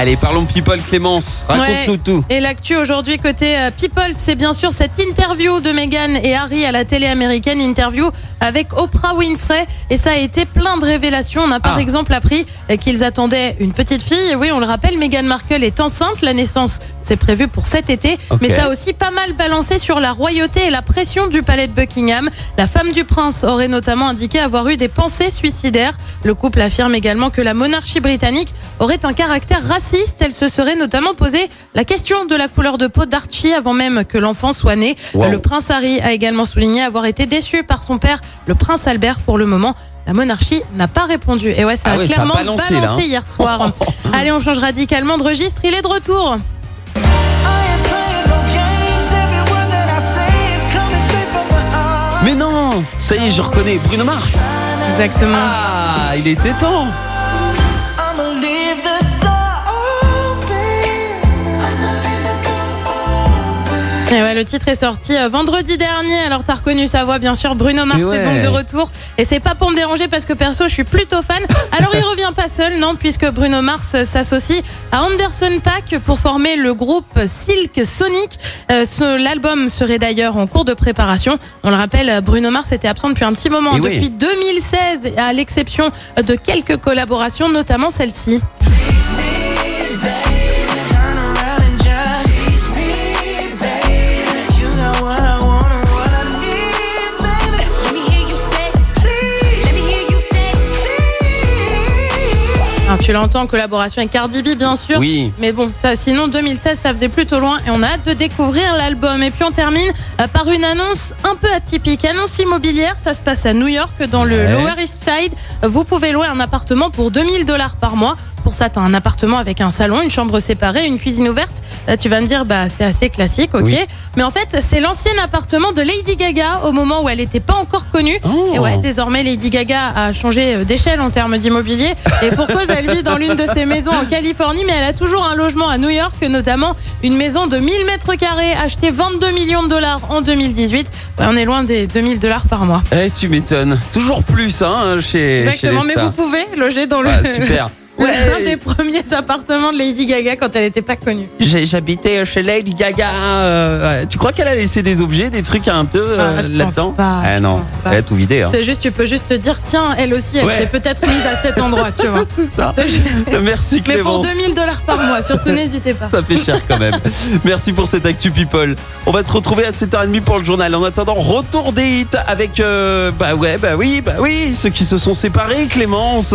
Allez, parlons People, Clémence. Raconte-nous Ouais. tout. Et l'actu aujourd'hui côté euh, People, c'est bien sûr cette interview de Meghan et Harry à la télé américaine, interview avec Oprah Winfrey. Et ça a été plein de révélations. On a par Ah. exemple appris qu'ils attendaient une petite fille. Et oui, on le rappelle, Meghan Markle est enceinte. La naissance, c'est prévu pour cet été. Mais ça a aussi pas mal balancé sur la royauté et la pression du palais de Buckingham. La femme du prince aurait notamment indiqué avoir eu des pensées suicidaires. Le couple affirme également que la monarchie britannique aurait un caractère raciste. Elle se serait notamment posé la question de la couleur de peau d'Archie avant même que l'enfant soit né. Wow. Le prince Harry a également souligné avoir été déçu par son père, le prince Albert, pour le moment. La monarchie n'a pas répondu. Et ouais, ça Ah a ouais, ça a clairement balancé, là, hein. hier soir. Allez, on change radicalement de registre. Il est de retour. Mais non Ça y est, je reconnais. Bruno Mars. Exactement. Ah, il était temps. Et ouais, le titre est sorti euh, vendredi dernier. Alors t'as reconnu sa voix, bien sûr. Bruno Mars ouais. est donc de retour. Et c'est pas pour me déranger parce que perso, je suis plutôt fan. Alors il revient pas seul, non, puisque Bruno Mars s'associe à Anderson Paak pour former le groupe Silk Sonic. Euh, L'album serait d'ailleurs en cours de préparation. On le rappelle, Bruno Mars était absent depuis un petit moment, Et ouais. depuis 2016, à l'exception de quelques collaborations, notamment celle-ci. Tu l'entends, collaboration avec Cardi B, bien sûr. Oui. Mais bon, ça, sinon 2016, ça faisait plutôt loin et on a hâte de découvrir l'album. Et puis on termine euh, par une annonce un peu atypique. Annonce immobilière, ça se passe à New York, dans le Ouais. Lower East Side. Vous pouvez louer un appartement pour 2000 dollars par mois. Pour ça, t'as un appartement avec un salon, une chambre séparée, une cuisine ouverte. Euh, tu vas me dire, bah c'est assez classique, ok. Oui. Mais en fait, c'est l'ancien appartement de Lady Gaga au moment où elle n'était pas encore connue. Oh. Et ouais, désormais, Lady Gaga a changé euh, d'échelle en termes d'immobilier. Et pour cause, elle vit dans l'une de ses maisons en Californie, mais elle a toujours un logement à New York, notamment une maison de 1000 mètres carrés, achetée 22 millions de dollars en 2018. Ouais, on est loin des 2000 dollars par mois. Eh, tu m'étonnes. Toujours plus, hein, chez, Exactement, chez les mais stars. vous pouvez loger dans le. Ah, super. L'un Ouais. des premiers appartements de Lady Gaga quand elle n'était pas connue. J'habitais chez Lady Gaga. euh, ouais. Tu crois qu'elle a laissé des objets, des trucs un peu euh, Ah, je pense là-dedans Ah non, pense pas. elle a tout vidé. Hein. C'est juste, tu peux juste te dire, tiens, elle aussi, elle Ouais. s'est peut-être mise à cet endroit, tu vois. C'est ça. Merci Mais pour Clémence. 2000 dollars par mois, surtout n'hésitez pas. Ça fait cher quand même. Merci pour cette Actu People. On va te retrouver à 7h30 pour le journal. En attendant, retour des hits avec. euh, bah ouais, bah oui, bah oui, ceux qui se sont séparés, Clémence.